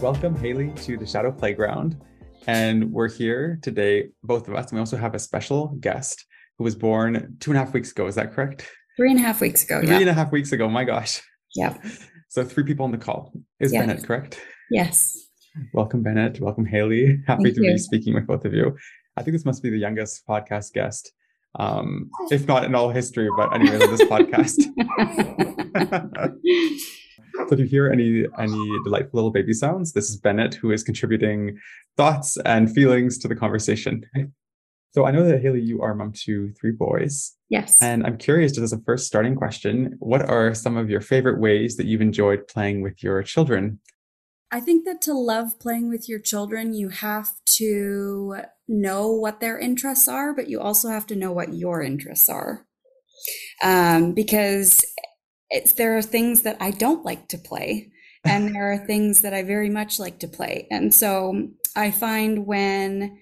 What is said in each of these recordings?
Welcome, Hayley, to the Shadow Playground. And we're here today, both of us, and we also have a special guest who was born two and a half weeks ago. Is that correct? Three and a half weeks ago. Three yeah. and a half weeks ago. My gosh. Yeah. So three people on the call. Is Yeah. Bennett correct? Yes. Welcome, Bennett. Welcome, Hayley. Happy Thank to be speaking with both of you. I think this must be the youngest podcast guest, um, if not in all history, but anyway, this podcast. So if you hear any any delightful little baby sounds, this is Bennett who is contributing thoughts and feelings to the conversation. So I know that Hayley, you are mom to three boys, yes. and I'm curious, just as a first starting question, what are some of your favorite ways that you've enjoyed playing with your children? I think that to love playing with your children, you have to know what their interests are, but you also have to know what your interests are. Um, because it's, there are things that I don't like to play, and there are things that I very much like to play. And so I find when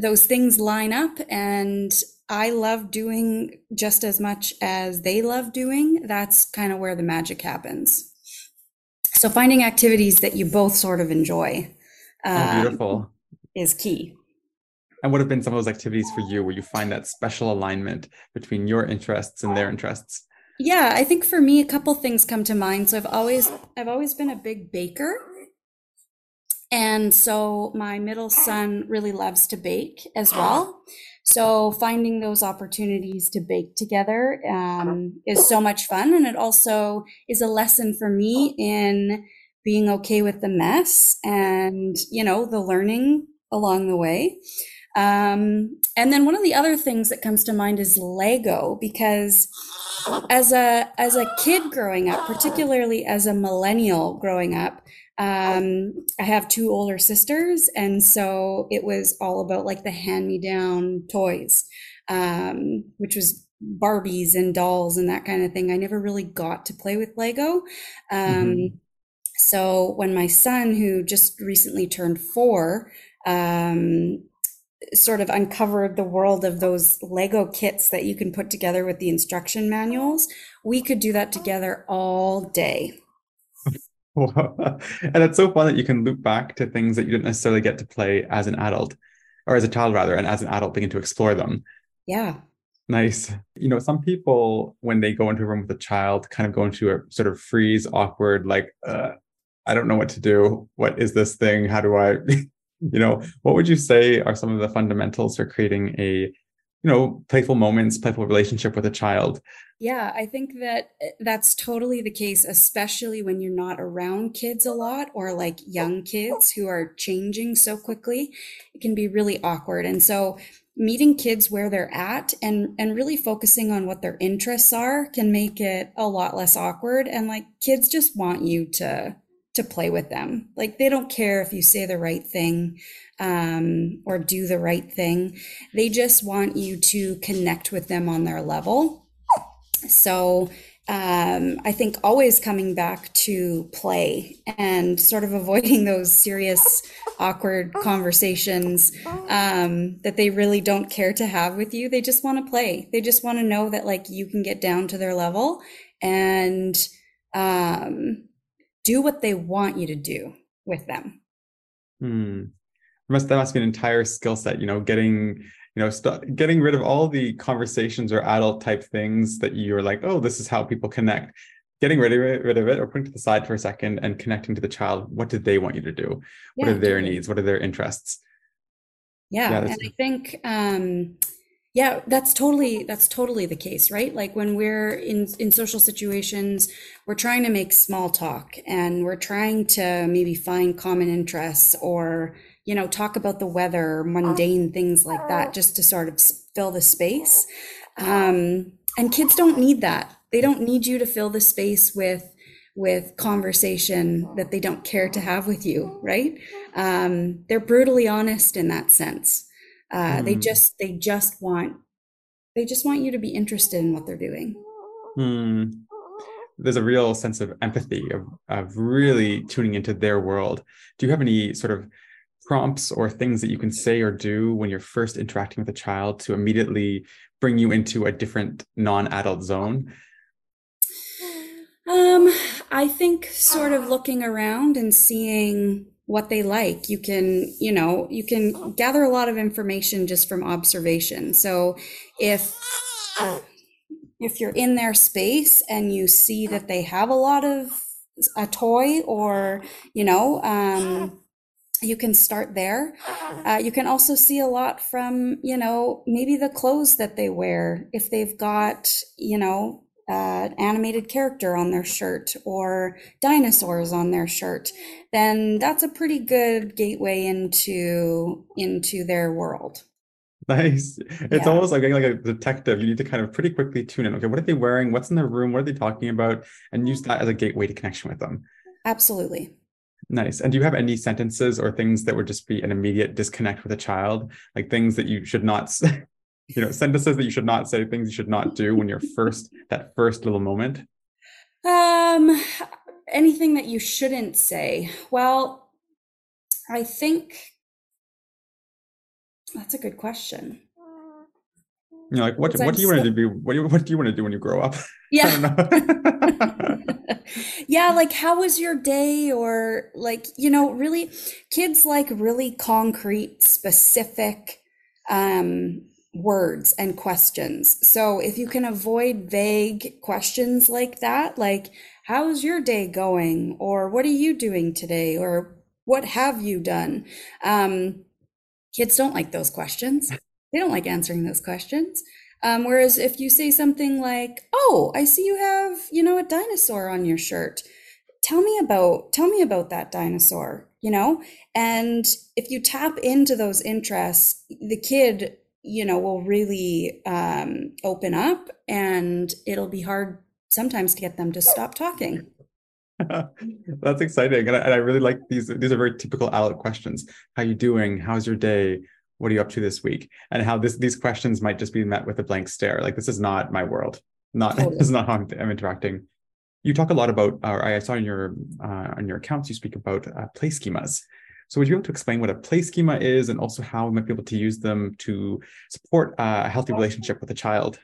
those things line up and I love doing just as much as they love doing, that's kind of where the magic happens. So finding activities that you both sort of enjoy Oh, um, beautiful. is key. And what have been some of those activities for you where you find that special alignment between your interests and their interests? Yeah, I think for me a couple things come to mind. So I've always I've always been a big baker. And so my middle son really loves to bake as well. So finding those opportunities to bake together um, is so much fun. And it also is a lesson for me in being okay with the mess and, you know, the learning along the way. Um, and then one of the other things that comes to mind is Lego because as a as a kid growing up, particularly as a millennial growing up, um, I have two older sisters, and so it was all about like the hand-me-down toys, um, which was Barbies and dolls and that kind of thing. I never really got to play with Lego. Um, Mhm. So when my son, who just recently turned four, um, sort of uncovered the world of those Lego kits that you can put together with the instruction manuals, we could do that together all day. and it's so fun that you can loop back to things that you didn't necessarily get to play as an adult, or as a child rather, and as an adult begin to explore them. Yeah. Nice. You know, some people, when they go into a room with a child, kind of go into a sort of freeze, awkward, like, uh, I don't know what to do. What is this thing? How do I, you know, what would you say are some of the fundamentals for creating a, you know, playful moments, playful relationship with a child? Yeah, I think that eh, that's totally the case, especially when you're not around kids a lot or like young kids who are changing so quickly. It can be really awkward. And so meeting kids where they're at and and really focusing on what their interests are can make it a lot less awkward and like kids just want you to to play with them. Like they don't care if you say the right thing um, or do the right thing. They just want you to connect with them on their level. So um, I think always coming back to play and sort of avoiding those serious, awkward conversations um, that they really don't care to have with you. They just want to play. They just want to know that like you can get down to their level and um, do what they want you to do with them. Hmm. Must that must be an entire skill set, you know, getting, you know, st- getting rid of all the conversations or adult type things that you're like, oh, this is how people connect. Getting rid of it, rid of it, or putting to the side for a second and connecting to the child. What do they want you to do? What are their needs? What are their interests? Yeah, Yeah, and I think um yeah, that's totally that's totally the case, right? Like when we're in in social situations, we're trying to make small talk and we're trying to maybe find common interests or, you know, talk about the weather, mundane things like that just to sort of fill the space. Um and kids don't need that. They don't need you to fill the space with with conversation that they don't care to have with you, right? Um, they're brutally honest in that sense. Uh, They Mm. just they just want they just want you to be interested in what they're doing. Hmm. There's a real sense of empathy, of, of really tuning into their world. Do you have any sort of prompts or things that you can say or do when you're first interacting with a child to immediately bring you into a different non-adult zone? Um, I think sort of looking around and seeing what they like. You can, you know, you can gather a lot of information just from observation. So if if you're in their space and you see that they have a lot of a toy or, you know, um, you can start there. Uh, you can also see a lot from, you know, maybe the clothes that they wear. If they've got, you know, uh, animated character on their shirt or dinosaurs on their shirt, then that's a pretty good gateway into into their world. Nice. It's yeah. almost like like a detective. You need to kind of pretty quickly tune in. Okay, what are they wearing? What's in their room? What are they talking about? And use that as a gateway to connection with them. Absolutely. Nice. And do you have any sentences or things that would just be an immediate disconnect with a child? Like things that you should not say, you know, sentences that you should not say, things you should not do when you're first, that first little moment? Um, anything that you shouldn't say. Well, I think that's a good question. You know, like what what do you want to be? What do you what do you want to do when you grow up? Yeah. yeah, like how was your day or like, you know, really kids like really concrete, specific um words and questions. So if you can avoid vague questions like that, like how's your day going or what are you doing today or what have you done? Um kids don't like those questions. They don't like answering those questions. Um, whereas if you say something like, "Oh, I see you have, you know, a dinosaur on your shirt. Tell me about tell me about that dinosaur." You know, and if you tap into those interests, the kid, you know, will really um, open up, and it'll be hard sometimes to get them to stop talking. That's exciting, and I, and I, really like these. These are very typical adult questions. How you doing? How's your day? what are you up to this week and how this these questions might just be met with a blank stare like this is not my world not totally. this is not how I'm, I'm, interacting you talk a lot about or i saw in your uh, on your accounts you speak about uh, play schemas so would you be able to explain what a play schema is and also how we might be able to use them to support uh, a healthy relationship with a child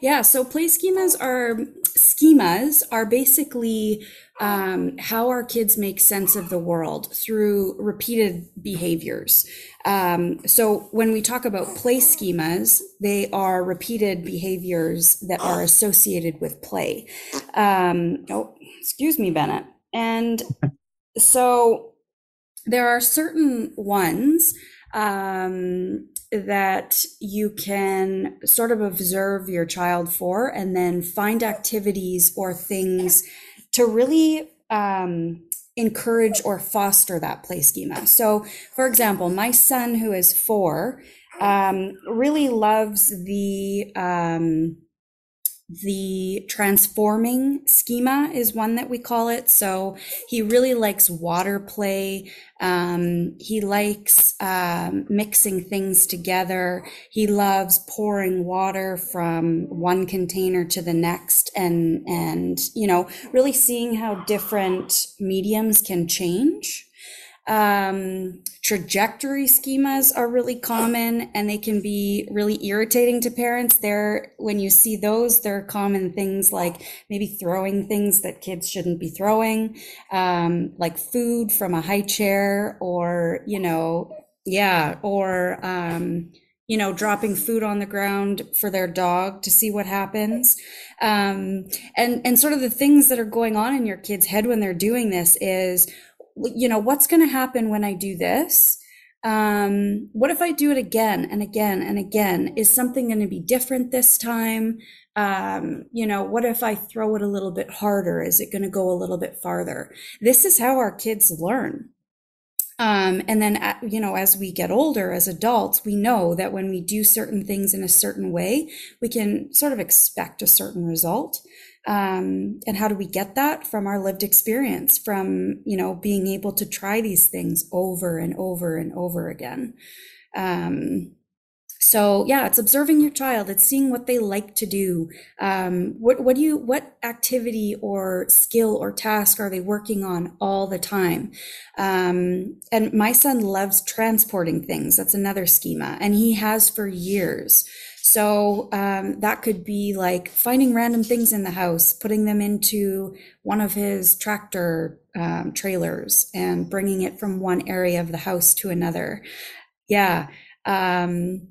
yeah, so play schemas are schemas are basically um, how our kids make sense of the world through repeated behaviors. Um, so when we talk about play schemas, they are repeated behaviors that are associated with play. Um, oh, excuse me, Bennett. And so there are certain ones um, that you can sort of observe your child for and then find activities or things to really um, encourage or foster that play schema. So, for example, my son, who is four, um, really loves the um, the transforming schema is one that we call it. So he really likes water play. Um, he likes um, mixing things together. He loves pouring water from one container to the next, and and you know really seeing how different mediums can change. Um, trajectory schemas are really common and they can be really irritating to parents. They're, when you see those, they're common things like maybe throwing things that kids shouldn't be throwing, um, like food from a high chair or, you know, yeah, or, um, you know, dropping food on the ground for their dog to see what happens. Um, and, and sort of the things that are going on in your kid's head when they're doing this is, you know, what's going to happen when I do this? Um, what if I do it again and again and again? Is something going to be different this time? Um, you know, what if I throw it a little bit harder? Is it going to go a little bit farther? This is how our kids learn. Um, and then, you know, as we get older as adults, we know that when we do certain things in a certain way, we can sort of expect a certain result. Um, and how do we get that from our lived experience, from you know being able to try these things over and over and over again. Um, so yeah, it's observing your child. It's seeing what they like to do. Um, what what do you what activity or skill or task are they working on all the time? Um, and my son loves transporting things. That's another schema, and he has for years. So um, that could be like finding random things in the house, putting them into one of his tractor um, trailers and bringing it from one area of the house to another. Yeah. Um,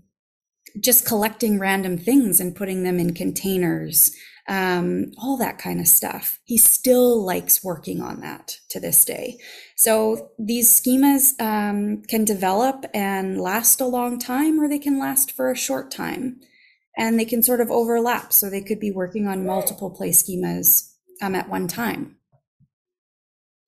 just collecting random things and putting them in containers, um, all that kind of stuff. He still likes working on that to this day. So these schemas um, can develop and last a long time, or they can last for a short time. And they can sort of overlap. So they could be working on multiple play schemas um, at one time.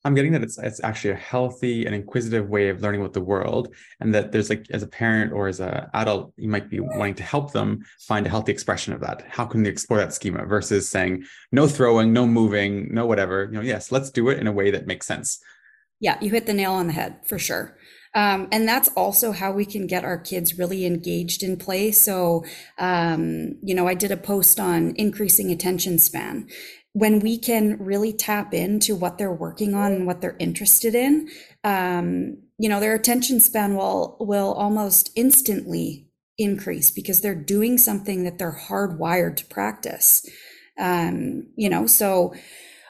I'm getting that it's it's actually a healthy and inquisitive way of learning about the world, and that there's like as a parent or as an adult, you might be wanting to help them find a healthy expression of that. How can they explore that schema versus saying no throwing, no moving, no whatever? You know, yes, let's do it in a way that makes sense. Yeah, you hit the nail on the head for sure. Um, and that's also how we can get our kids really engaged in play. So, um, you know, I did a post on increasing attention span when we can really tap into what they're working on and what they're interested in, um, you know, their attention span will will almost instantly increase because they're doing something that they're hardwired to practice. Um, you know, so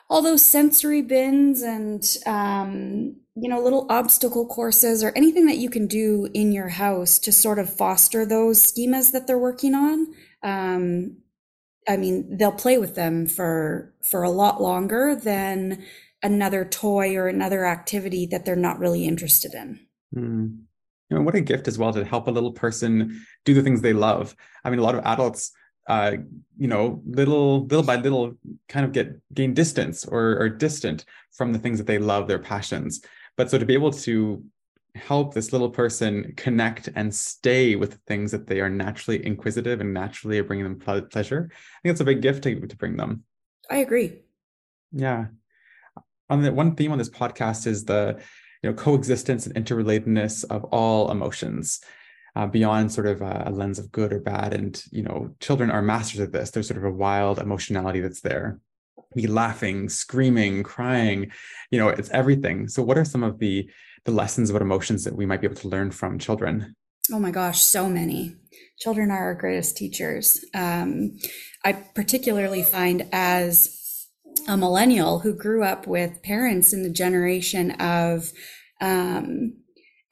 all those sensory bins and um, you know little obstacle courses or anything that you can do in your house to sort of foster those schemas that they're working on um, I mean, they'll play with them for for a lot longer than another toy or another activity that they're not really interested in. Mm. You know, what a gift as well to help a little person do the things they love. I mean, a lot of adults, uh, you know, little little by little, kind of get gain distance or, or distant from the things that they love, their passions. But so to be able to help this little person connect and stay with things that they are naturally inquisitive and naturally are bringing them pleasure. I think it's a big gift to, to bring them. I agree. Yeah. On the one theme on this podcast is the you know coexistence and interrelatedness of all emotions. Uh, beyond sort of a, a, lens of good or bad. And, you know, children are masters of this. There's sort of a wild emotionality that's there. Be laughing, screaming, crying, you know, it's everything. So, what are some of the the lessons about emotions that we might be able to learn from children? Oh my gosh, so many. Children are our greatest teachers. Um, I particularly find as a millennial who grew up with parents in the generation of um,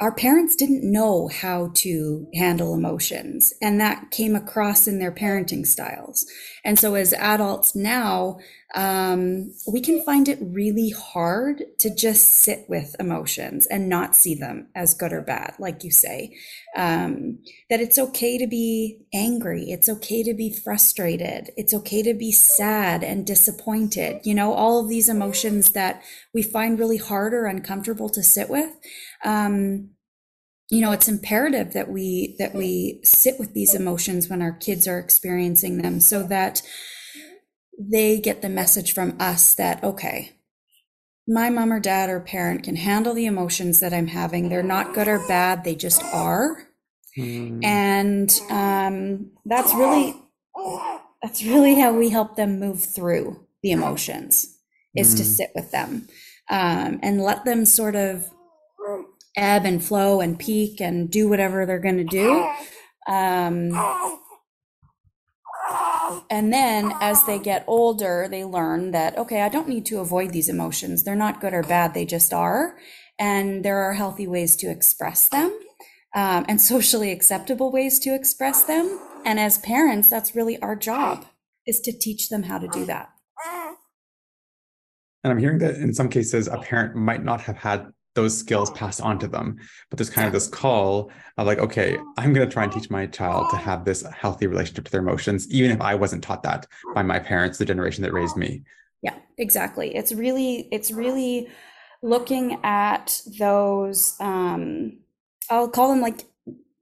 our parents didn't know how to handle emotions, and that came across in their parenting styles. And so, as adults now, um, we can find it really hard to just sit with emotions and not see them as good or bad, like you say. Um, that it's okay to be angry, it's okay to be frustrated, it's okay to be sad and disappointed. You know, all of these emotions that we find really hard or uncomfortable to sit with. Um, you know it's imperative that we that we sit with these emotions when our kids are experiencing them so that they get the message from us that, okay, my mom or dad or parent can handle the emotions that I'm having. They're not good or bad, they just are. Mm. And um, that's really that's really how we help them move through the emotions is mm. to hmm. sit with them um, and let them sort of ebb and flow and peak and do whatever they're going to do um, and then as they get older, they learn that, okay, I don't need to avoid these emotions. They're not good or bad, they just are. And there are healthy ways to express them um, and socially acceptable ways to express them. And as parents, that's really our job is to teach them how to do that. And I'm hearing that in some cases, a parent might not have had those skills passed on to them. But there's kind of this call of like, okay, I'm going to try and teach my child to have this healthy relationship to their emotions, even if I wasn't taught that by my parents, the generation that raised me. Yeah, exactly. It's really, it's really looking at those, um, I'll call them like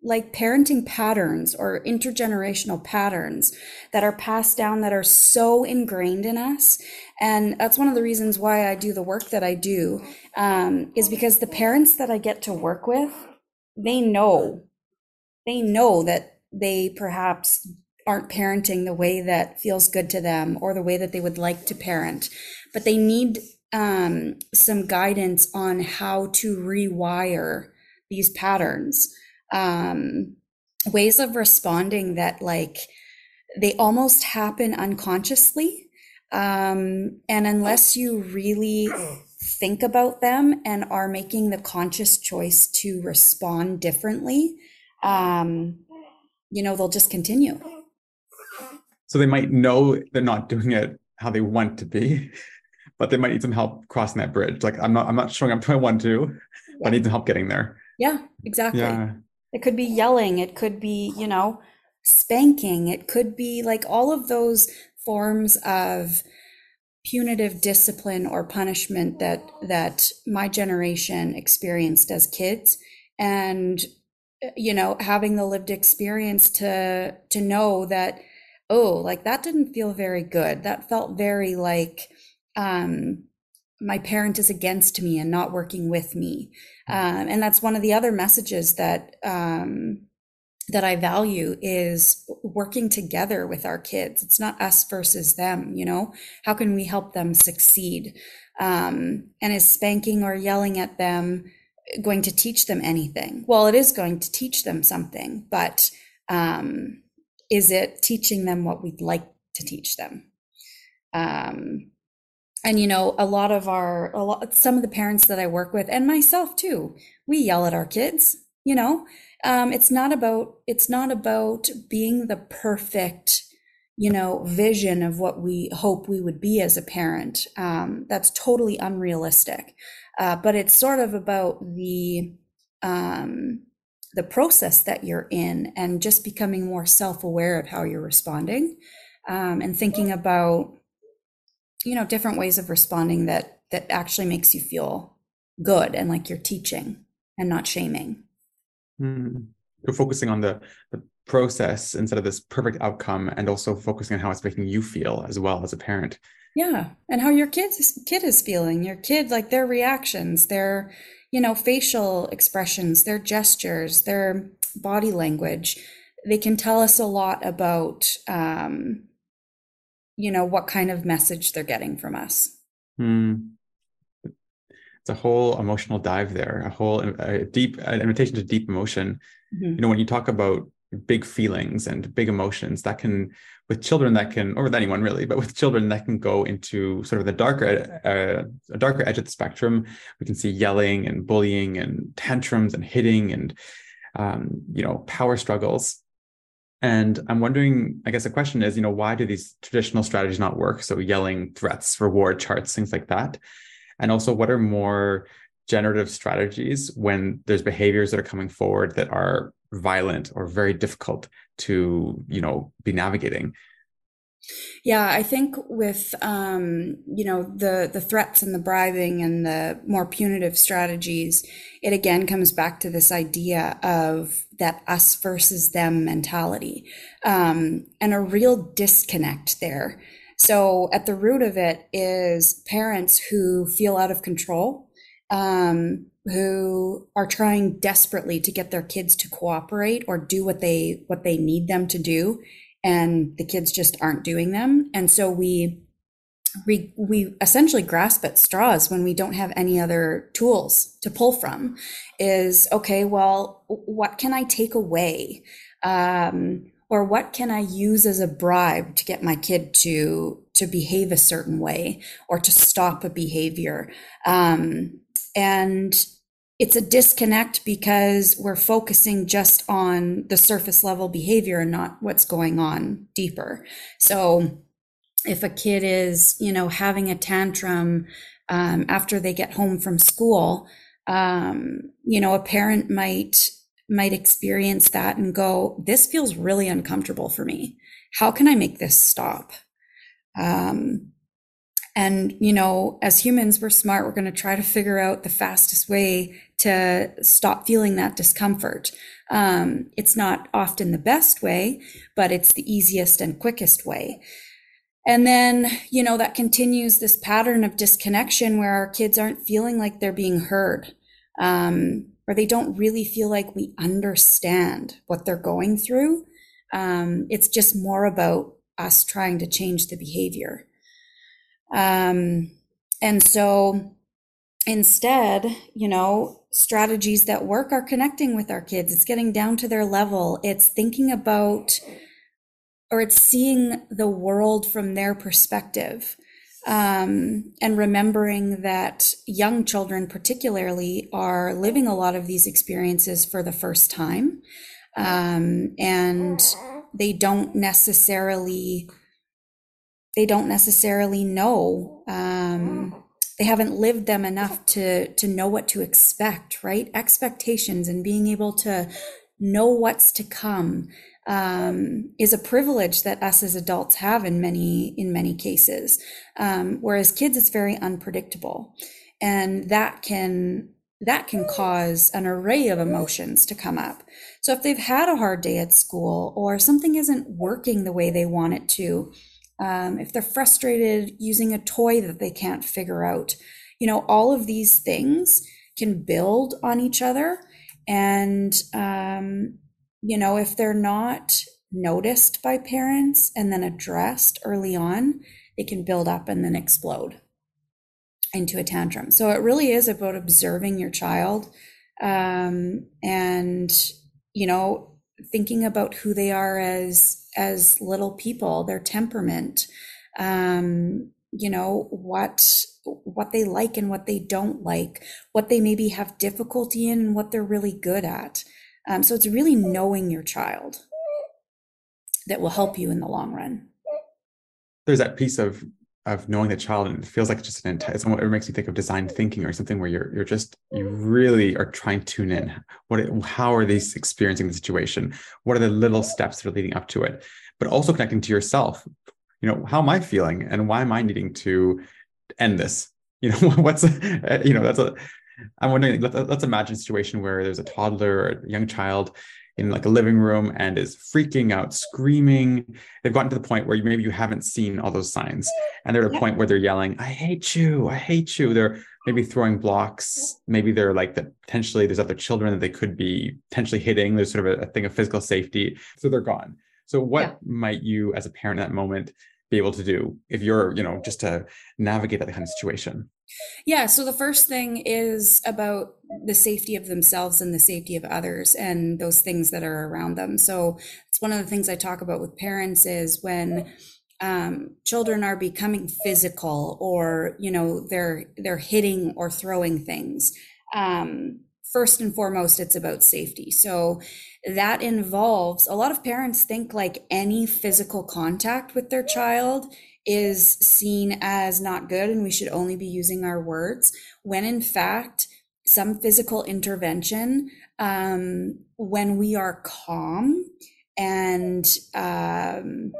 like parenting patterns or intergenerational patterns that are passed down that are so ingrained in us and that's one of the reasons why i do the work that i do um, is because the parents that i get to work with they know. They know that they perhaps aren't parenting the way that feels good to them or the way that they would like to parent. But they need um, some guidance on how to rewire these patterns um, ways of responding that like they almost happen unconsciously um, and unless you really think about them and are making the conscious choice to respond differently, um, you know, they'll just continue. So they might know they're not doing it how they want to be, but they might need some help crossing that bridge. Like I'm not, I'm not showing up to I want to, but I need some help getting there. Yeah, exactly. Yeah. It could be yelling. It could be, you know, spanking. It could be like all of those forms of punitive discipline or punishment that that my generation experienced as kids. And you know having the lived experience to to know that oh like that didn't feel very good. That felt very like um my parent is against me and not working with me. Um, and that's one of the other messages that um, that I value is working together with our kids. It's not us versus them, you know? How can we help them succeed? Um, and is spanking or yelling at them going to teach them anything? Well, it is going to teach them something, but um, is it teaching them what we'd like to teach them? Um, and you know, a lot of our, a lot, some of the parents that I work with, and myself too, we yell at our kids. You know, um, it's not about it's not about being the perfect you know vision of what we hope we would be as a parent. Um, that's totally unrealistic. Uh, but it's sort of about the um, the process that you're in and just becoming more self-aware of how you're responding um, and thinking about you know different ways of responding that that actually makes you feel good and like you're teaching and not shaming Mm. So focusing on the, the process instead of this perfect outcome, and also focusing on how it's making you feel as well as a parent. Yeah, and how your kid kid is feeling. Your kid, like their reactions, their you know facial expressions, their gestures, their body language. They can tell us a lot about um, you know what kind of message they're getting from us. Mm it's a whole emotional dive there, a whole a deep an invitation to deep emotion. Mm-hmm. You know, when you talk about big feelings and big emotions, that can with children that can, or with anyone really, but with children that can go into sort of the darker uh, a darker edge of the spectrum. We can see yelling and bullying and tantrums and hitting and um, you know power struggles. And I'm wondering, I guess the question is, you know, why do these traditional strategies not work? So yelling, threats, reward charts, things like that. And also, what are more generative strategies when there's behaviors that are coming forward that are violent or very difficult to, you know, be navigating? Yeah, I think with um, you know the the threats and the bribing and the more punitive strategies, it again comes back to this idea of that us versus them mentality, um, and a real disconnect there. So at the root of it is parents who feel out of control, um, who are trying desperately to get their kids to cooperate or do what they what they need them to do, and the kids just aren't doing them. And so we we we essentially grasp at straws when we don't have any other tools to pull from. Is okay. Well, what can I take away? Um, or what can I use as a bribe to get my kid to to behave a certain way or to stop a behavior? Um, and it's a disconnect because we're focusing just on the surface level behavior and not what's going on deeper. So if a kid is, you know, having a tantrum um, after they get home from school, um, you know, a parent might might experience that and go, this feels really uncomfortable for me. How can I make this stop? Um, and, you know, as humans, we're smart. We're going to try to figure out the fastest way to stop feeling that discomfort. Um, it's not often the best way, but it's the easiest and quickest way. And then, you know, that continues this pattern of disconnection where our kids aren't feeling like they're being heard. Um, or they don't really feel like we understand what they're going through. Um, it's just more about us trying to change the behavior. Um, and so instead, you know, strategies that work are connecting with our kids. It's getting down to their level. It's thinking about or it's seeing the world from their perspective. Um, and remembering that young children, particularly, are living a lot of these experiences for the first time. Um, and they don't necessarily they don't necessarily know um, they haven't lived them enough to to know what to expect right expectations and being able to know what's to come um, is a privilege that us as adults have in many in many cases. Um, whereas kids, it's very unpredictable, and that can that can cause an array of emotions to come up. So if they've had a hard day at school or something isn't working the way they want it to, um, if they're frustrated using a toy that they can't figure out, you know, all of these things can build on each other and um, you know, if they're not noticed by parents and then addressed early on, they can build up and then explode into a tantrum. So it really is about observing your child um, and, you know, thinking about who they are as as little people, their temperament, um, you know, what what they like and what they don't like, what they maybe have difficulty in and what they're really good at. Um, so it's really knowing your child that will help you in the long run. There's that piece of of knowing the child, and it feels like just an entire. It makes me think of design thinking or something where you're you're just you really are trying to tune in. What how are these experiencing the situation? What are the little steps that are leading up to it? But also connecting to yourself. You know, how am I feeling, and why am I needing to end this? You know, what's you know that's a I'm wondering, let, us imagine a situation where there's a toddler or a young child in like a living room and is freaking out, screaming. They've gotten to the point where maybe you haven't seen all those signs. And they're at a point where they're yelling, I hate you, I hate you. They're maybe throwing blocks. Maybe they're like that potentially there's other children that they could be potentially hitting. There's sort of a, a thing of physical safety. So they're gone. So what yeah. might you as a parent in that moment be able to do if you're, you know, just to navigate that kind of situation? Yeah. So the first thing is about the safety of themselves and the safety of others and those things that are around them. So it's one of the things I talk about with parents is when um, children are becoming physical or you know they're they're hitting or throwing things. Um, first and foremost, it's about safety. So that involves a lot of parents think like any physical contact with their child is seen as not good and we should only be using our words when in fact some physical intervention um, when we are calm and um,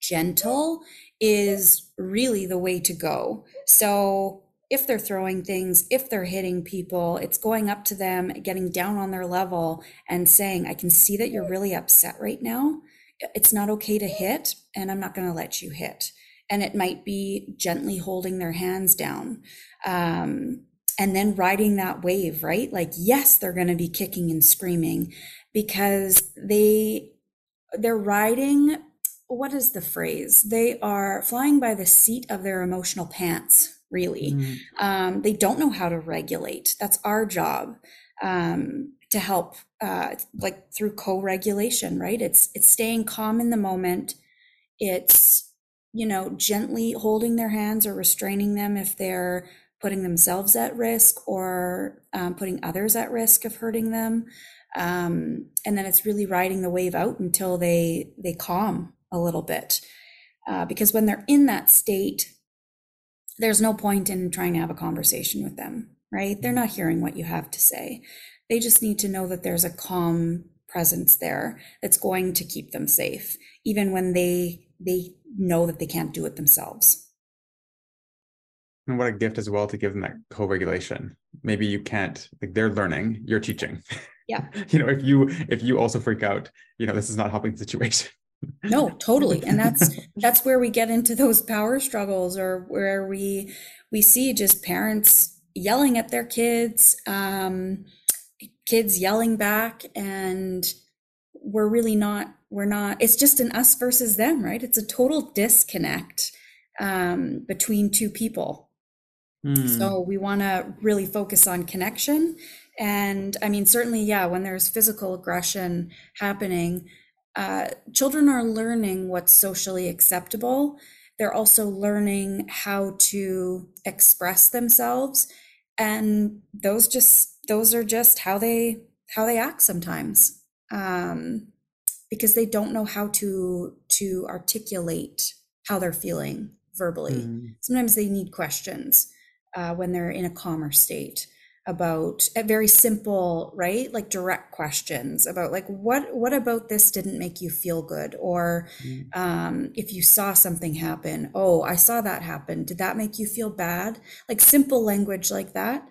gentle is really the way to go so if they're throwing things, if they're hitting people, it's going up to them, getting down on their level and saying, I can see that you're really upset right now. It's not okay to hit, and I'm not going to let you hit. And it might be gently holding their hands down um, and then riding that wave right? Like yes they're going to be kicking and screaming because they they're riding what is the phrase? They are flying by the seat of their emotional pants really mm. um, they don't know how to regulate that's our job um, to help uh, like through co-regulation right it's it's staying calm in the moment it's you know, gently holding their hands or restraining them if they're putting themselves at risk or um, putting others at risk of hurting them. Um, and then it's really riding the wave out until they they calm a little bit. Uh, because when they're in that state, there's no point in trying to have a conversation with them, right? They're not hearing what you have to say. They just need to know that there's a calm presence there that's going to keep them safe, even when they they know that they can't do it themselves. And what a gift as well to give them that co-regulation. Maybe you can't, like they're learning, you're teaching. Yeah. you know, if you if you also freak out, you know, this is not helping the situation. No, totally. And that's that's where we get into those power struggles or where we we see just parents yelling at their kids, um, kids yelling back and we're really not we're not it's just an us versus them right it's a total disconnect um, between two people mm. so we want to really focus on connection and i mean certainly yeah when there's physical aggression happening uh, children are learning what's socially acceptable. They're also learning how to express themselves. And those just those are just how they how they act sometimes. Um, because they don't know how to to articulate how they're feeling verbally. Mm. sometimes they need questions uh, when they're in a calmer state about a very simple right? Like direct questions about like what what about this didn't make you feel good? Or mm. um, if you saw something happen oh i saw that happen. Did that make you feel bad? Like simple language like that.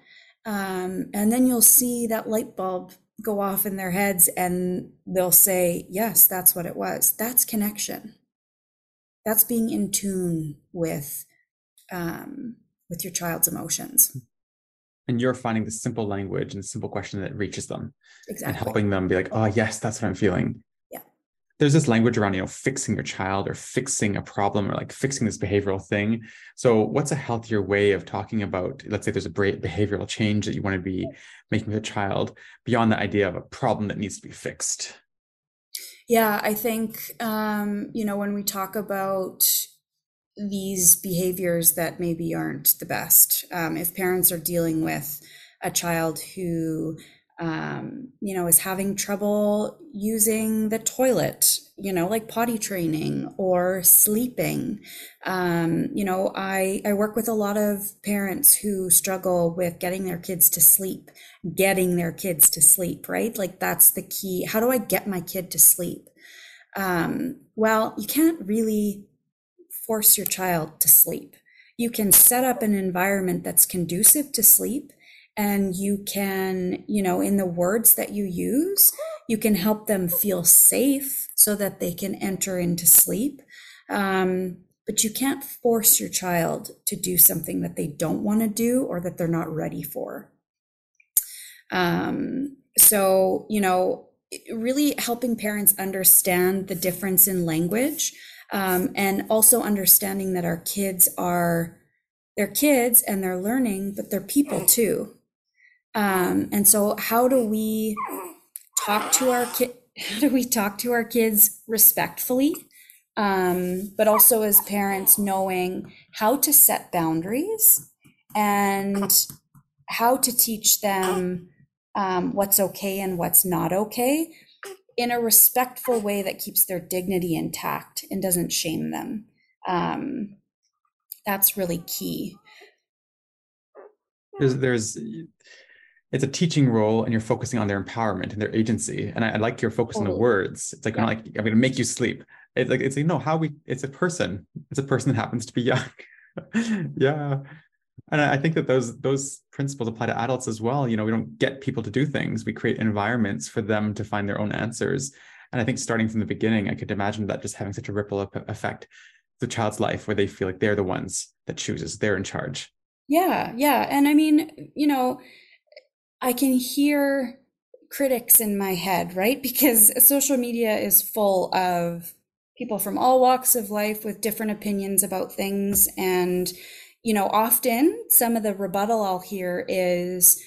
Um, and then you'll see that light bulb go off in their heads and they'll say yes that's what it was. That's connection. That's being in tune with um, with your child's emotions and you're finding the simple language and simple question that reaches them exactly. and helping them be like oh yes that's what i'm feeling. Yeah. There's this language around you know fixing your child or fixing a problem or like fixing this behavioral thing. So what's a healthier way of talking about let's say there's a behavioral change that you want to be making with a child beyond the idea of a problem that needs to be fixed? Yeah i think um, you know when we talk about these behaviors that maybe aren't the best. Um, if parents are dealing with a child who, um, you know, is having trouble using the toilet, you know, like potty training or sleeping. Um, you know, I, I work with a lot of parents who struggle with getting their kids to sleep, getting their kids to sleep, right? Like that's the key. How do I get my kid to sleep? Um, well, you can't really force your child to sleep. You can set up an environment that's conducive to sleep and you can, you know, in the words that you use, you can help them feel safe so that they can enter into sleep. Um, but you can't force your child to do something that they don't want to do or that they're not ready for. Um, so, you know, really helping parents understand the difference in language um, and also understanding that our kids are they're kids and they're learning but they're people too. Um, and so how do we talk to our kid how do we talk to our kids respectfully? Um, but also as parents knowing how to set boundaries and how to teach them um, what's okay and what's not okay in a respectful way that keeps their dignity intact and doesn't shame them. Um, that's really key. There's, there's, it's a teaching role, and you're focusing on their empowerment and their agency. And I, I like your focus on the words. It's like, yeah. like I'm going to make you sleep. It's like it's like no, how we. It's a person. It's a person that happens to be young. yeah and i think that those those principles apply to adults as well. You know we don't get people to do things. We create environments for them to find their own answers. And i think starting from the beginning i could imagine that just having such a ripple effect the child's life where they feel like they're the ones that chooses they're in charge. Yeah yeah. And i mean you know i can hear critics in my head right? Because social media is full of people from all walks of life with different opinions about things. And you know, often some of the rebuttal I'll hear is,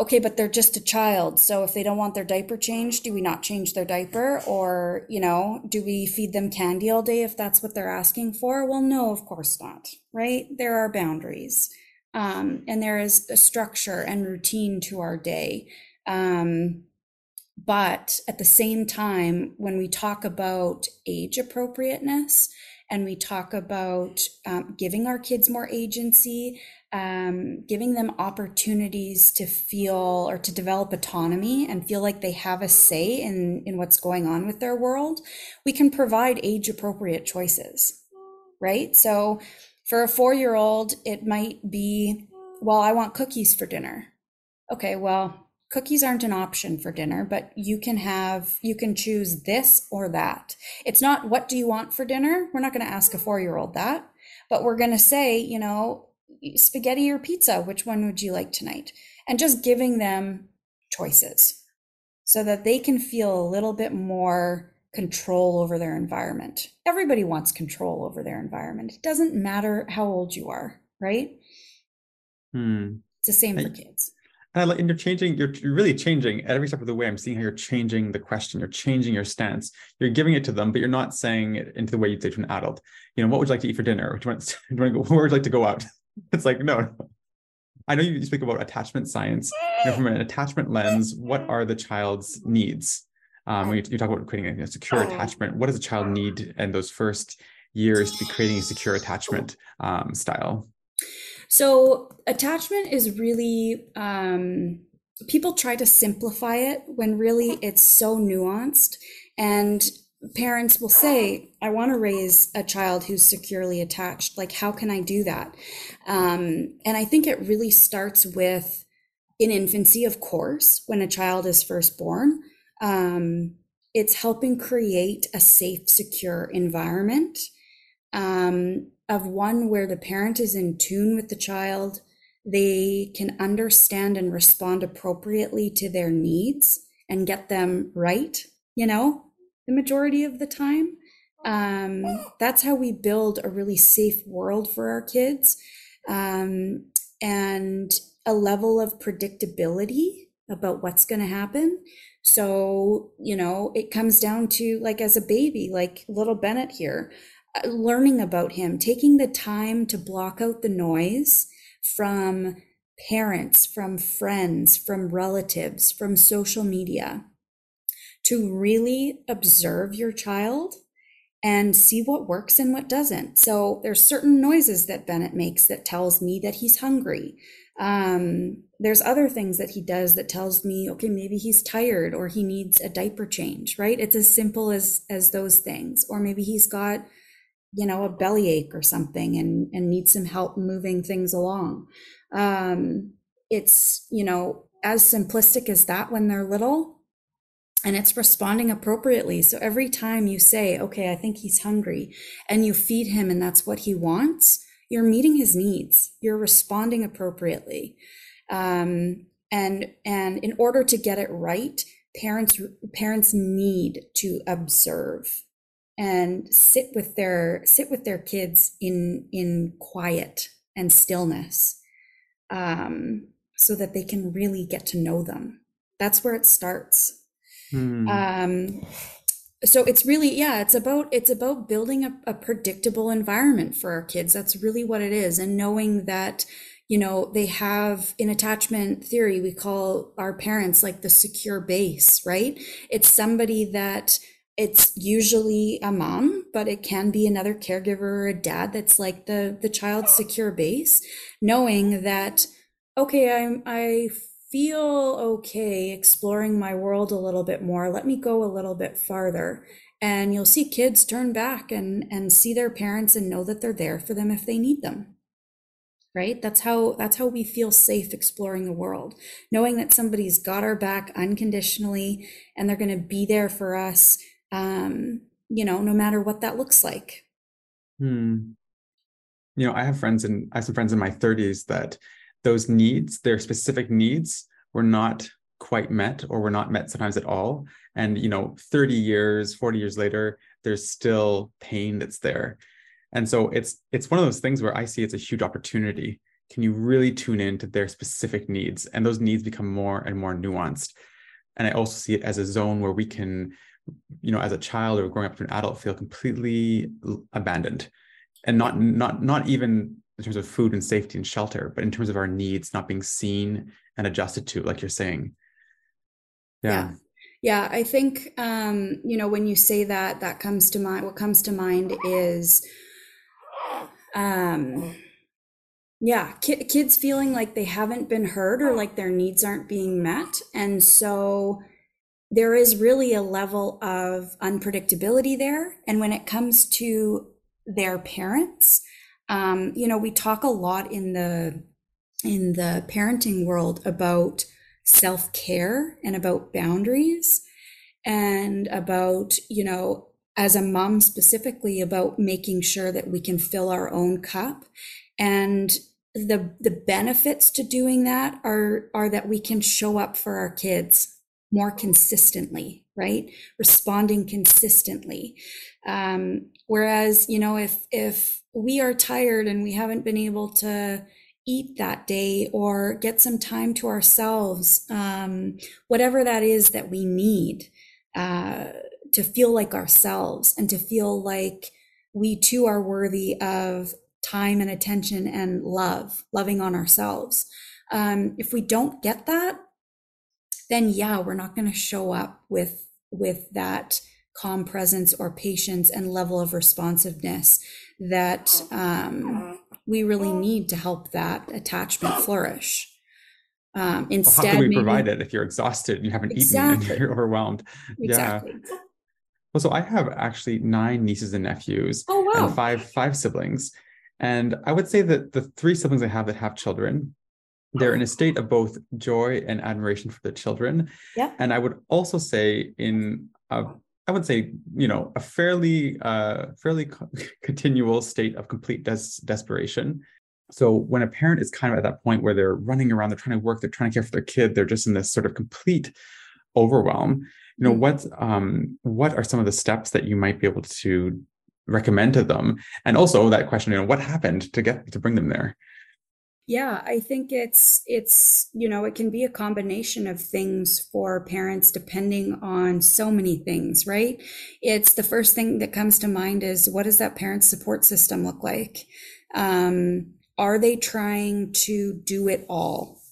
okay, but they're just a child. So if they don't want their diaper changed, do we not change their diaper? Or, you know, do we feed them candy all day if that's what they're asking for? Well, no, of course not, right? There are boundaries. Um, and there is a structure and routine to our day. Um, but at the same time, when we talk about age appropriateness, and we talk about um, giving our kids more agency, um, giving them opportunities to feel or to develop autonomy and feel like they have a say in, in what's going on with their world, we can provide age appropriate choices, right? So for a four year old, it might be, well, I want cookies for dinner. Okay, well, cookies aren't an option for dinner, but you can have, you can choose this or that. It's not what do you want for dinner? We're not going to ask a four year old that, but we're going to say, you know, spaghetti or pizza, which one would you like tonight? And just giving them choices so that they can feel a little bit more control over their environment. Everybody wants control over their environment. It doesn't matter how old you are, right? Hmm. It's the same for kids. And, I, and you're changing, you're, you're really changing at every step of the way. I'm seeing how you're changing the question, you're changing your stance, you're giving it to them, but you're not saying it into the way you'd say to an adult. You know, what would you like to eat for dinner? Do you want, do you want to go, where would you like to go out? It's like, no, no. I know you speak about attachment science. You know, from an attachment lens, what are the child's needs? Um, when you, you talk about creating a secure attachment, what does a child need in those first years to be creating a secure attachment um, style? So, attachment is really, um, people try to simplify it when really it's so nuanced. And parents will say, I want to raise a child who's securely attached. Like, how can I do that? Um, and I think it really starts with in infancy, of course, when a child is first born. Um, it's helping create a safe, secure environment um, of one where the parent is in tune with the child. They can understand and respond appropriately to their needs and get them right, you know, the majority of the time. Um, that's how we build a really safe world for our kids um, and a level of predictability about what's going to happen. So, you know, it comes down to like as a baby, like little Bennett here, learning about him, taking the time to block out the noise from parents, from friends, from relatives, from social media, to really observe your child and see what works and what doesn't. So there's certain noises that Bennett makes that tells me that he's hungry. Um, there's other things that he does that tells me, okay, maybe he's tired or he needs a diaper change, right? It's as simple as as those things. Or maybe he's got, you know, a bellyache or something and and need some help moving things along. Um, it's, you know, as simplistic as that when they're little, and it's responding appropriately. So every time you say, okay, I think he's hungry, and you feed him and that's what he wants, you're meeting his needs. You're responding appropriately. Um, and and in order to get it right, parents parents need to observe and sit with their sit with their kids in in quiet and stillness um, so that they can really get to know them. That's where it starts Hmm. Um, so it's really yeah it's about it's about building a, a predictable environment for our kids that's really what it is and knowing that you know they have in attachment theory we call our parents like the secure base right it's somebody that it's usually a mom but it can be another caregiver or a dad that's like the the child's secure base knowing that okay i'm i feel okay exploring my world a little bit more. Let me go a little bit farther. And you'll see kids turn back and, and see their parents and know that they're there for them if they need them. Right? That's how that's how we feel safe exploring the world. Knowing that somebody's got our back unconditionally and they're gonna be there for us, um, you know, no matter what that looks like. Hmm. You know, I have friends and I have some friends in my 30s that those needs, their specific needs, were not quite met or were not met sometimes at all. And, you know, 30 years, 40 years later, there's still pain that's there. And so it's it's one of those things where I see it's a huge opportunity. Can you really tune in to their specific needs? And those needs become more and more nuanced. And I also see it as a zone where we can, you know, as a child or growing up to an adult, feel completely abandoned and not not not even in terms of food and safety and shelter, but in terms of our needs not being seen and adjusted to, like you're saying. Yeah. yeah. Yeah, I think um, you know when you say that, that comes to mind. What comes to mind is, um, yeah, ki- kids feeling like they haven't been heard or like their needs aren't being met, and so there is really a level of unpredictability there. And when it comes to their parents, um, you know, we talk a lot in the in the parenting world about self-care and about boundaries and about, you know, as a mom specifically about making sure that we can fill our own cup and the the benefits to doing that are are that we can show up for our kids more consistently right responding consistently um, whereas you know if if we are tired and we haven't been able to eat that day or get some time to ourselves, um, whatever that is that we need uh, to feel like ourselves and to feel like we too are worthy of time and attention and love, loving on ourselves. Um, if we don't get that, then yeah, we're not going to show up with with that calm presence or patience and level of responsiveness that um, we really need to help that attachment flourish. Um, instead, well, how can we maybe, provide it if you're exhausted and you haven't exactly. eaten and you're overwhelmed? Exactly. Yeah. Well, so I have actually nine nieces and nephews oh, wow. and five five siblings. And I would say that the three siblings I have that have children, they're in a state of both joy and admiration for the children. Yeah. And I would also say in a, I would say, you know, a fairly uh fairly co- continual state of complete des- desperation. So when a parent is kind of at that point where they're running around, they're trying to work, they're trying to care for their kid, they're just in this sort of complete overwhelm you know mm. what um what are some of the steps that you might be able to recommend to them and also that question you know what happened to get to bring them there yeah i think it's it's you know it can be a combination of things for parents depending on so many things right it's the first thing that comes to mind is what does that parent support system look like um are they trying to do it all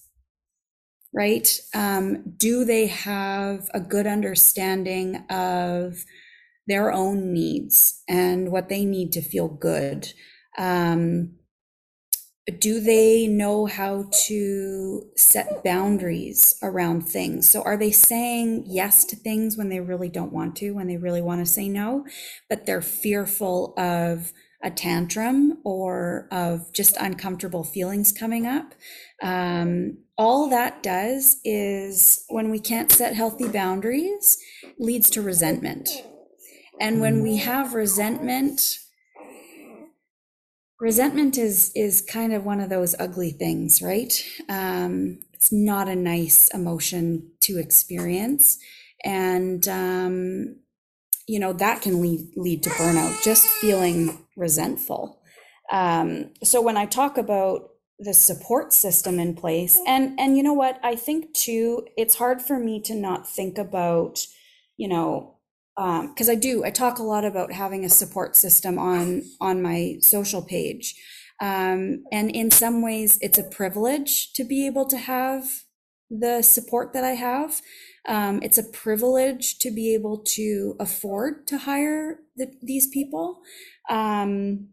right? Um, do they have a good understanding of their own needs and what they need to feel good? Um, do they know how to set boundaries around things? So, are they saying yes to things when they really don't want to, when they really want to say no, but they're fearful of a tantrum or of just uncomfortable feelings coming up? Um, all that does is when we can't set healthy boundaries leads to resentment and when we have resentment resentment is is kind of one of those ugly things right? Um, it's not a nice emotion to experience. And um, you know that can lead lead to burnout just feeling resentful. Um, so when i talk about the support system in place and and you know what? I think too it's hard for me to not think about you know because um, i do i talk a lot about having a support system on on my social page um, and in some ways it's a privilege to be able to have the support that i have um, it's a privilege to be able to afford to hire the, these people um,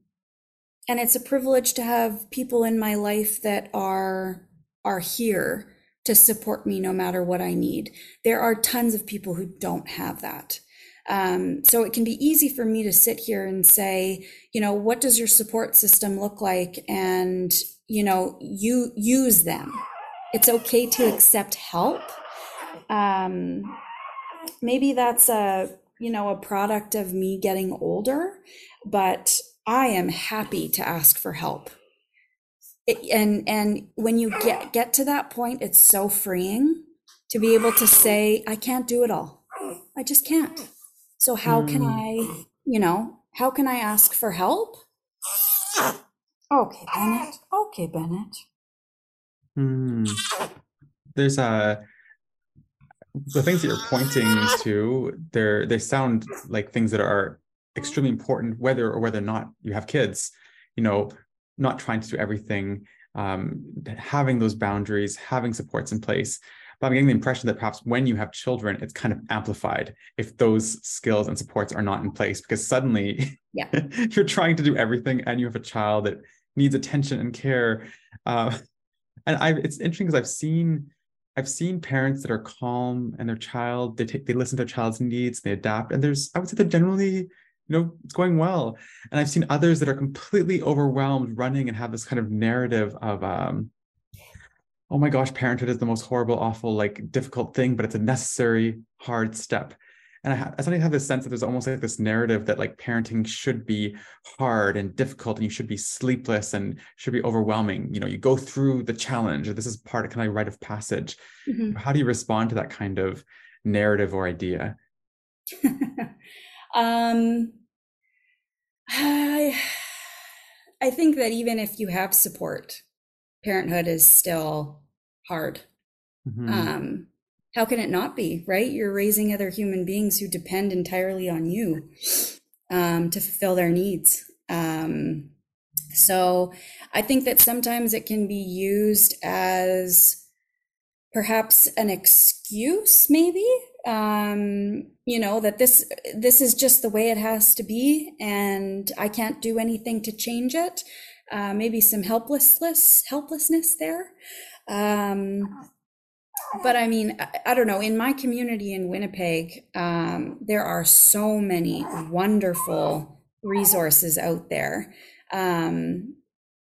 and it's a privilege to have people in my life that are are here to support me no matter what I need. There are tons of people who don't have that. Um, so it can be easy for me to sit here and say, you know, what does your support system look like? And, you know, you use them. It's okay to accept help. Um, maybe that's a, you know, a product of me getting older, but I am happy to ask for help. It, and and when you get get to that point, it's so freeing to be able to say, I can't do it all. I just can't. So how can hmm. I, you know, how can I ask for help? Okay, Bennett. Okay, Bennett. Hmm. There's a the things that you're pointing to. They're they sound like things that are extremely important whether or whether or not you have kids you know not trying to do everything um, having those boundaries having supports in place but i'm getting the impression that perhaps when you have children it's kind of amplified if those skills and supports are not in place because suddenly yeah. you're trying to do everything and you have a child that needs attention and care uh, and i it's interesting because i've seen I've seen parents that are calm and their child, they take they listen to their child's needs, they adapt. And there's I would say they're generally you know it's going well and i've seen others that are completely overwhelmed running and have this kind of narrative of um oh my gosh parenthood is the most horrible awful like difficult thing but it's a necessary hard step. And I, ha- I suddenly have this sense that there's almost like this narrative that like parenting should be hard and difficult and you should be sleepless and should be overwhelming. You know you go through the challenge or this is part of kind of rite of passage? Mm-hmm. how do you respond to that kind of narrative or idea? Um I, I think that even if you have support, parenthood is still hard. Mm-hmm. Um, how can it not be, right? You're raising other human beings who depend entirely on you um, to fulfill their needs. Um, so I think that sometimes it can be used as perhaps an excuse, maybe. Um, you know that this this is just the way it has to be, and I can't do anything to change it. Uh, maybe some helplessness helplessness there. Um, but I mean, I, I, don't know. In my community in Winnipeg, um, there are so many wonderful resources out there, um,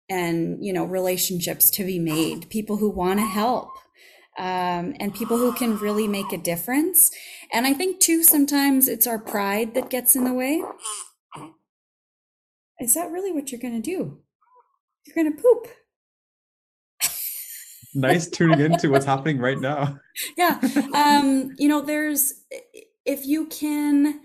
and you know, relationships to be made. People who want to help, um, and people who can really make a difference. And I think too, sometimes it's our pride that gets in the way. Is that really what you're going to do? You're going to poop nice tuning into what's happening right now. Yeah. Um, you know, there's if you can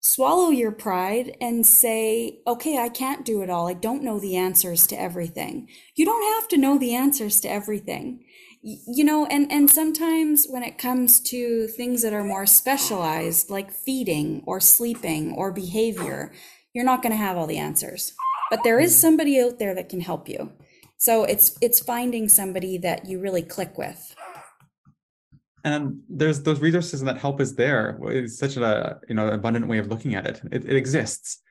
swallow your pride and say, okay, I can't do it all. I don't know the answers to everything. You don't have to know the answers to everything. You know, and, and sometimes when it comes to things that are more specialized, like feeding or sleeping or behavior, you're not going to have all the answers. But there is somebody out there that can help you. So it's it's finding somebody that you really click with. And there's those resources and that help is there. It's such a you know abundant way of looking at it. It, it exists,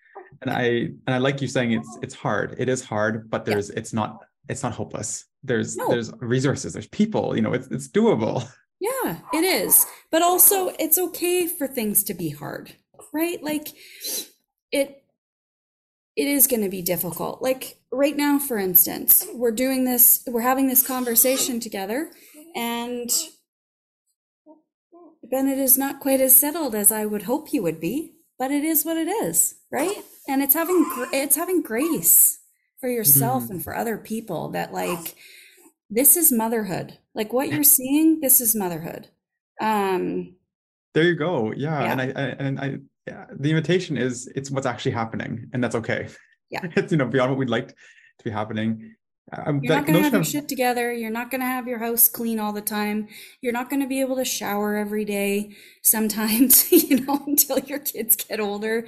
and I and I like you saying it's it's hard. It is hard, but there's yeah. it's not it's not hopeless. There's no. there's resources. There's people. You know, it's it's doable. Yeah, it is. But also, it's okay for things to be hard, right? Like it it is going to be difficult. Like right now, for instance, we're doing this, we're having this conversation together, and Bennett is not quite as settled as I would hope he would be, but it is what it is, right? And it's having it's having grace for yourself mm-hmm. and for other people that like this is motherhood. Like what you're seeing, this is motherhood. Um there you go. Yeah, yeah. and I, I and I yeah the invitation is it's what's actually happening and that's okay. Yeah. It's you know beyond what we'd like to be happening. Um, you're not going to have your shit together. You're not going to have your house clean all the time. You're not going to be able to shower every day sometimes you know until your kids get older.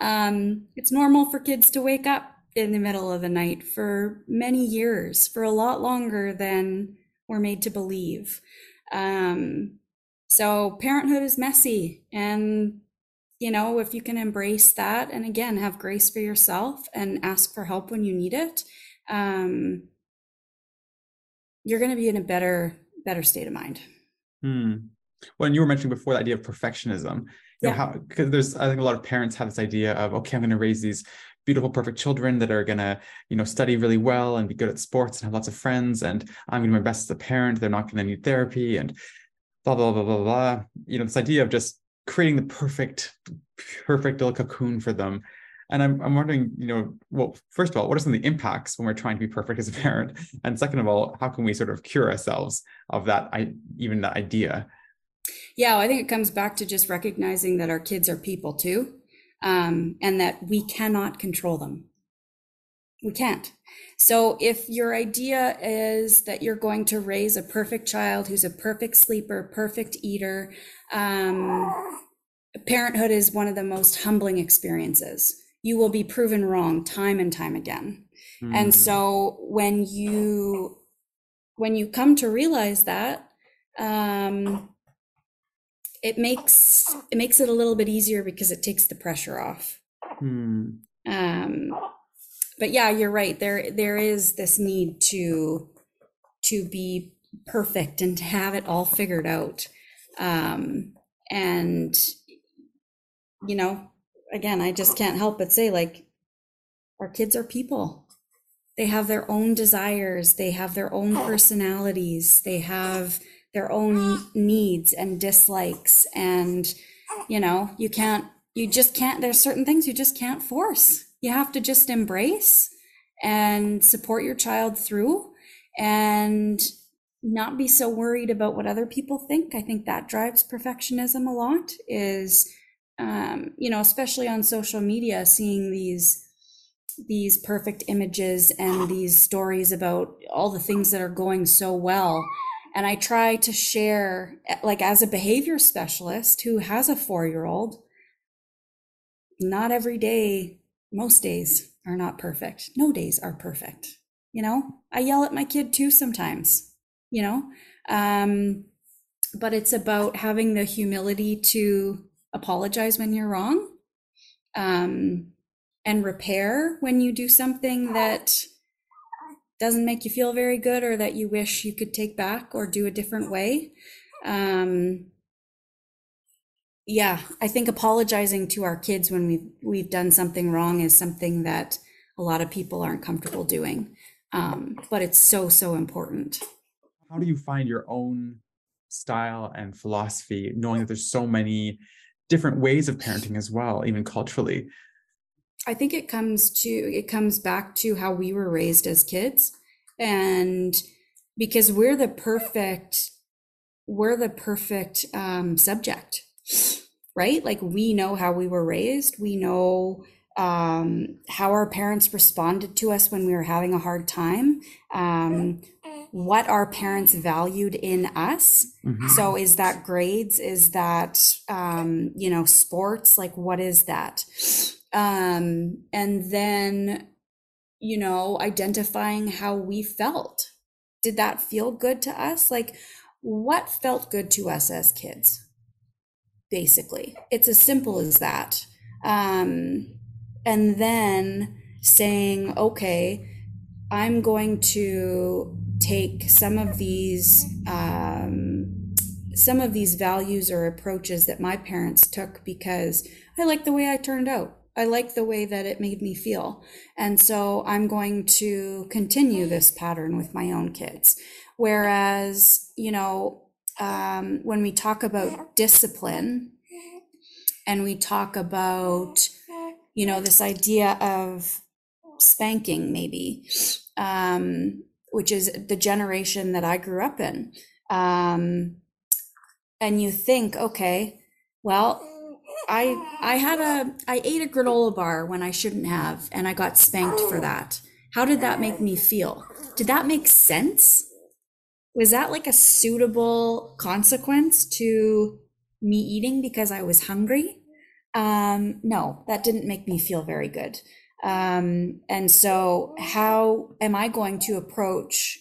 Um, it's normal for kids to wake up in the middle of the night for many years for a lot longer than we're made to believe. Um, so parenthood is messy and you know, if you can embrace that and again have grace for yourself and ask for help when you need it, um, you're going to be in a better better state of mind. Hmm. When you were mentioning before the idea of perfectionism, you yeah. know how because there's I think a lot of parents have this idea of okay, I'm going to raise these beautiful, perfect children that are going to, you know, study really well and be good at sports and have lots of friends. And I'm going to do my best as a parent. They're not going to need therapy and blah, blah, blah, blah, blah. You know, this idea of just creating the perfect, perfect little cocoon for them. And I'm, I'm wondering, you know, well, first of all, what are some of the impacts when we're trying to be perfect as a parent? And second of all, how can we sort of cure ourselves of that, I, even that idea? Yeah, I think it comes back to just recognizing that our kids are people too, um, and that we cannot control them. We can't. So if your idea is that you're going to raise a perfect child who's a perfect sleeper, perfect eater, um, parenthood is one of the most humbling experiences. You will be proven wrong time and time again. Mm. And so when you when you come to realize that, um, it makes it makes it a little bit easier because it takes the pressure off. Mm. Um, but yeah, you're right. There there is this need to to be perfect and to have it all figured out. Um, and you know, again, I just can't help but say like our kids are people. They have their own desires, they have their own personalities, they have their own needs and dislikes and you know, you can't you just can't there's certain things you just can't force you have to just embrace and support your child through and not be so worried about what other people think. I think that drives perfectionism a lot is, um, you know, especially on social media, seeing these these perfect images and these stories about all the things that are going so well. And I try to share, like, as a behavior specialist who has a four year old, not every day, most days are not perfect. No days are perfect. You know, I yell at my kid too sometimes, you know, um, but it's about having the humility to apologize when you're wrong um, and repair when you do something that doesn't make you feel very good or that you wish you could take back or do a different way. Um, yeah, I think apologizing to our kids when we've we've done something wrong is something that a lot of people aren't comfortable doing, um, but it's so so important. How do you find your own style and philosophy, knowing that there's so many different ways of parenting as well, even culturally? I think it comes to it comes back to how we were raised as kids, and because we're the perfect we're the perfect um, subject right? Like we know how we were raised. We know um, how our parents responded to us when we were having a hard time, um, what our parents valued in us. Mm-hmm. So, is that grades? Is that, um, you know, sports? Like, what is that? Um, and then, you know, identifying how we felt. Did that feel good to us? Like, what felt good to us as kids? Basically. It's as simple as that. Um, and then saying, okay, I'm going to take some of these um, some of these values or approaches that my parents took because I like the way I turned out. I like the way that it made me feel. And so I'm going to continue this pattern with my own kids. Whereas, you know, um, when we talk about discipline and we talk about, you know, this idea of spanking, maybe, um, which is the generation that I grew up in. Um, and you think, okay, well, I I had a I ate a granola bar when I shouldn't have, and I got spanked for that. How did that make me feel? Did that make sense? Was that like a suitable consequence to me eating because I was hungry? Um, no, that didn't make me feel very good. Um, and so, how am I going to approach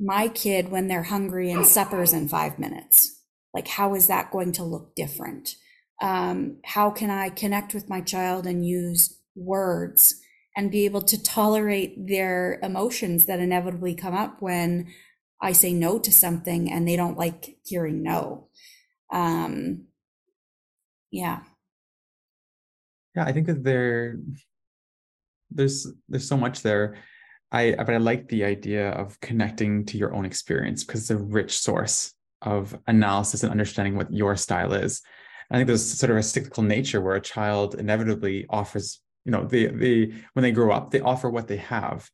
my kid when they're hungry and suppers in five minutes? Like, how is that going to look different? Um, how can I connect with my child and use words and be able to tolerate their emotions that inevitably come up when I say no to something and they don't like hearing no. Um, yeah. Yeah, I think that there, there's there's so much there. I but I like the idea of connecting to your own experience because it's a rich source of analysis and understanding what your style is. I think there's sort of a cyclical nature where a child inevitably offers, you know, the the when they grow up, they offer what they have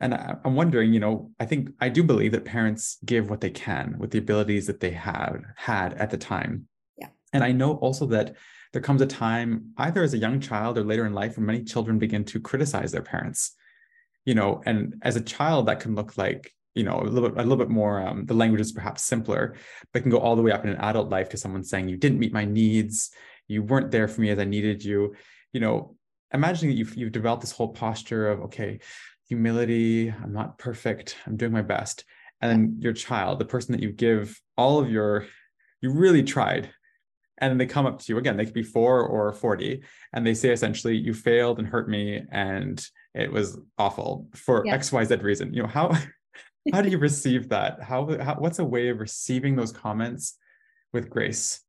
and I, am wondering, you know, I think I do believe that parents give what they can with the abilities that they had had at the time. Yeah. And I know also that there comes a time, either as a young child or later in life, when many children begin to criticize their parents. You know, and as a child, that can look like you know a little bit a little bit more um, the language is perhaps simpler but can go all the way up in an adult life to someone saying you didn't meet my needs you weren't there for me as i needed you you know imagining that you've, you've developed this whole posture of okay humility i'm not perfect i'm doing my best. And then your child the person that you give all of your you really tried. And then they come up to you again they could be four or 40 and they say essentially you failed and hurt me and it was awful for yeah. xyz reason. You know how how do you receive that? How, how what's a way of receiving those comments with grace?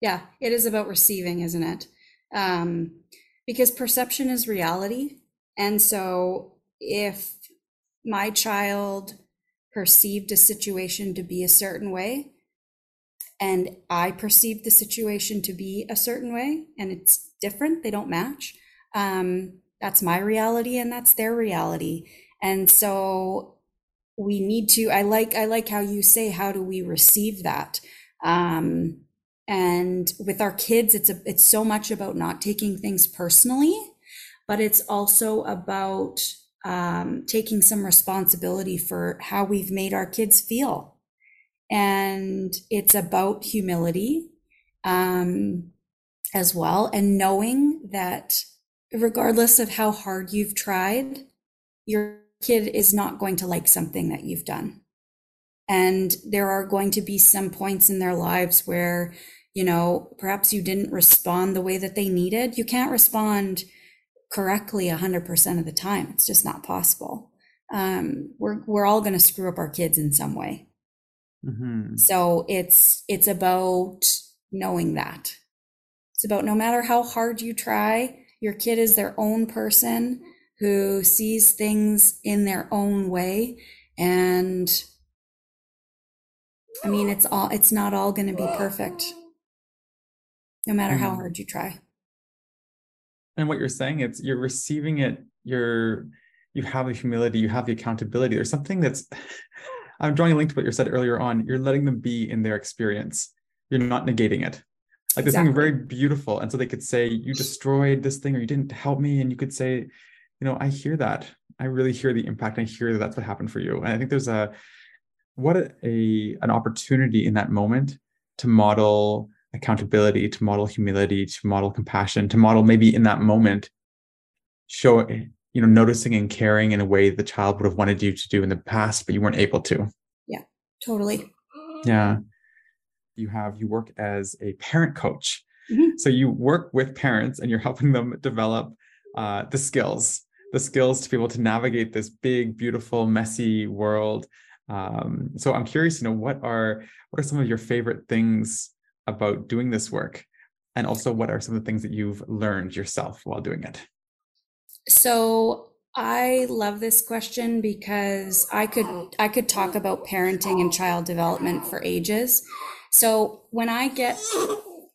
Yeah it is about receiving isn't it? Um because perception is reality and so if my child perceived a situation to be a certain way and I perceived the situation to be a certain way and it's different, they don't match. Um, that's my reality and that's their reality. And so we need to, I like, I like how you say, how do we receive that? Um, and with our kids, it's a, it's so much about not taking things personally but it's also about um, taking some responsibility for how we've made our kids feel. And it's about humility um, as well, and knowing that regardless of how hard you've tried, your kid is not going to like something that you've done. And there are going to be some points in their lives where, you know, perhaps you didn't respond the way that they needed. You can't respond correctly 100% of the time. It's just not possible. Um, we're, we're all going to screw up our kids in some way. Mm-hmm. So it's, it's about knowing that. It's about no matter how hard you try, your kid is their own person who sees things in their own way. And I mean, it's all, it's not all going to be perfect, no matter mm-hmm. how hard you try and what you're saying it's you're receiving it you're you have the humility you have the accountability. There's something that's i'm drawing a link to what you said earlier on. You're letting them be in their experience. You're not negating it. Like there's exactly. something very beautiful. And so they could say you destroyed this thing or you didn't help me. And you could say you know i hear that. I really hear the impact. I hear that that's what happened for you. And i think there's a what a, a an opportunity in that moment to model accountability, to model humility, to model compassion, to model maybe in that moment, show, you know, noticing and caring in a way the child would have wanted you to do in the past, but you weren't able to. Yeah, totally. Yeah. You have, you work as a parent coach. Mm-hmm. So you work with parents and you're helping them develop uh, the skills, the skills to be able to navigate this big, beautiful, messy world. Um, so I'm curious, you know, what are what are some of your favorite things about doing this work? And also, what are some of the things that you've learned yourself while doing it? So, I love this question because I could I could talk about parenting and child development for ages. So, when I get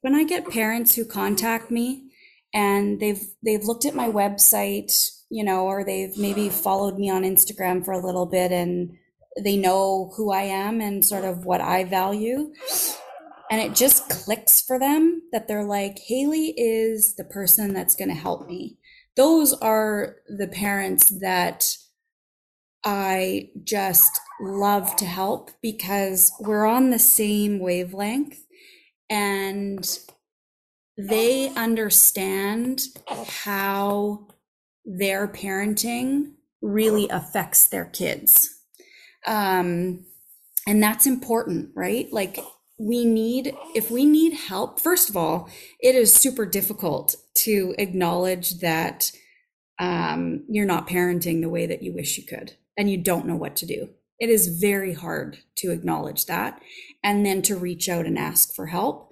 when I get parents who contact me and they've they've looked at my website, you know, or they've maybe followed me on Instagram for a little bit and they know who I am and sort of what I value and it just clicks for them that they're like, Hayley is the person that's going to help me. Those are the parents that I just love to help because we're on the same wavelength and they understand how their parenting really affects their kids. Um, and that's important, right? Like we need if we need help first of all it is super difficult to acknowledge that um, you're not parenting the way that you wish you could and you don't know what to do. It is very hard to acknowledge that and then to reach out and ask for help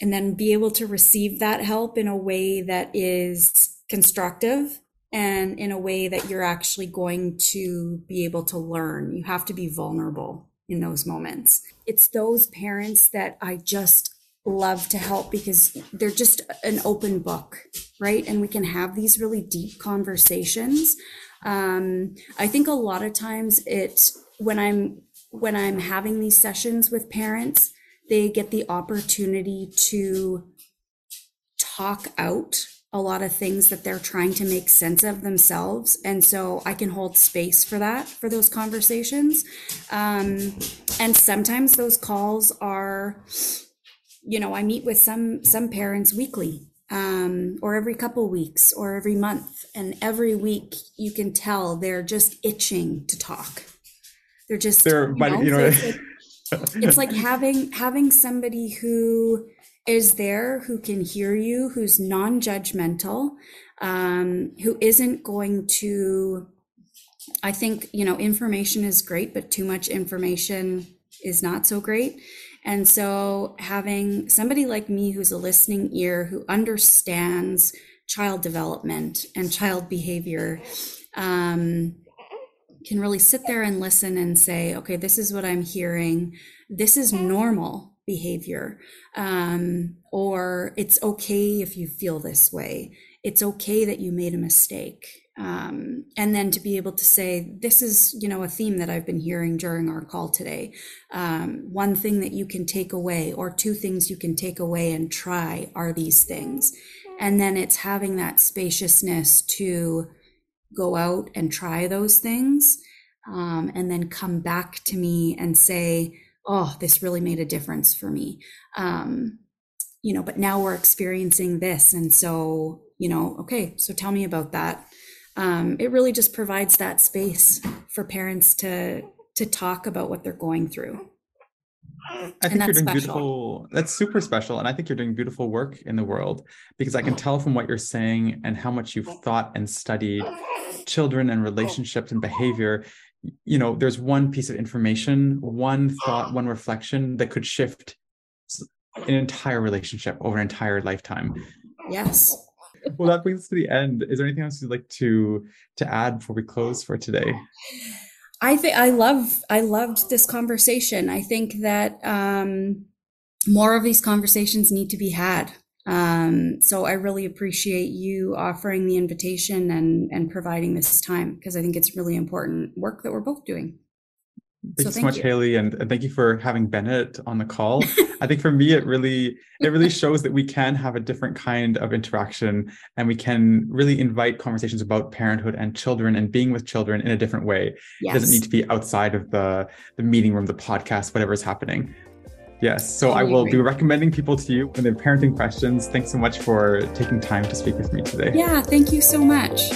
and then be able to receive that help in a way that is constructive and in a way that you're actually going to be able to learn. You have to be vulnerable in those moments. It's those parents that I just love to help because they're just an open book, right? And we can have these really deep conversations. Um, I think a lot of times it when I'm when I'm having these sessions with parents, they get the opportunity to talk out a lot of things that they're trying to make sense of themselves. And so I can hold space for that, for those conversations. Um, and sometimes those calls are, you know, I meet with some, some parents weekly. Um, or every couple weeks or every month and every week you can tell they're just itching to talk they're just they're you know, you know it's, like, it's like having having somebody who is there who can hear you, who's non judgmental, um, who isn't going to. I think, you know, information is great, but too much information is not so great. And so having somebody like me who's a listening ear, who understands child development and child behavior, um, can really sit there and listen and say, okay, this is what I'm hearing. This is normal behavior. Um, or it's okay if you feel this way. It's okay that you made a mistake. Um, and then to be able to say this is you know a theme that i've been hearing during our call today. Um, one thing that you can take away or two things you can take away and try are these things. And then it's having that spaciousness to go out and try those things um, and then come back to me and say, oh, this really made a difference for me. Um, you know, but now we're experiencing this. And so, you know, okay, so tell me about that. Um, it really just provides that space for parents to to talk about what they're going through. I think you're doing special. beautiful. That's super special. And I think you're doing beautiful work in the world because I can tell from what you're saying and how much you've thought and studied children and relationships and behavior you know there's one piece of information one thought one reflection that could shift an entire relationship over an entire lifetime. Yes. Well that brings us to the end. Is there anything else you'd like to to add before we close for today? I think i love i loved this conversation. I think that um more of these conversations need to be had um, so I really appreciate you offering the invitation and and providing this time because I think it's really important work that we're both doing. Thank so you so much, you. Hayley, and, and thank you for having Bennett on the call. I think for me, it really it really shows that we can have a different kind of interaction, and we can really invite conversations about parenthood and children and being with children in a different way. Yes. It doesn't need to be outside of the the meeting room, the podcast, whatever is happening. Yes. So I will be recommending people to you when they're parenting questions. Thanks so much for taking time to speak with me today. Yeah. Thank you so much.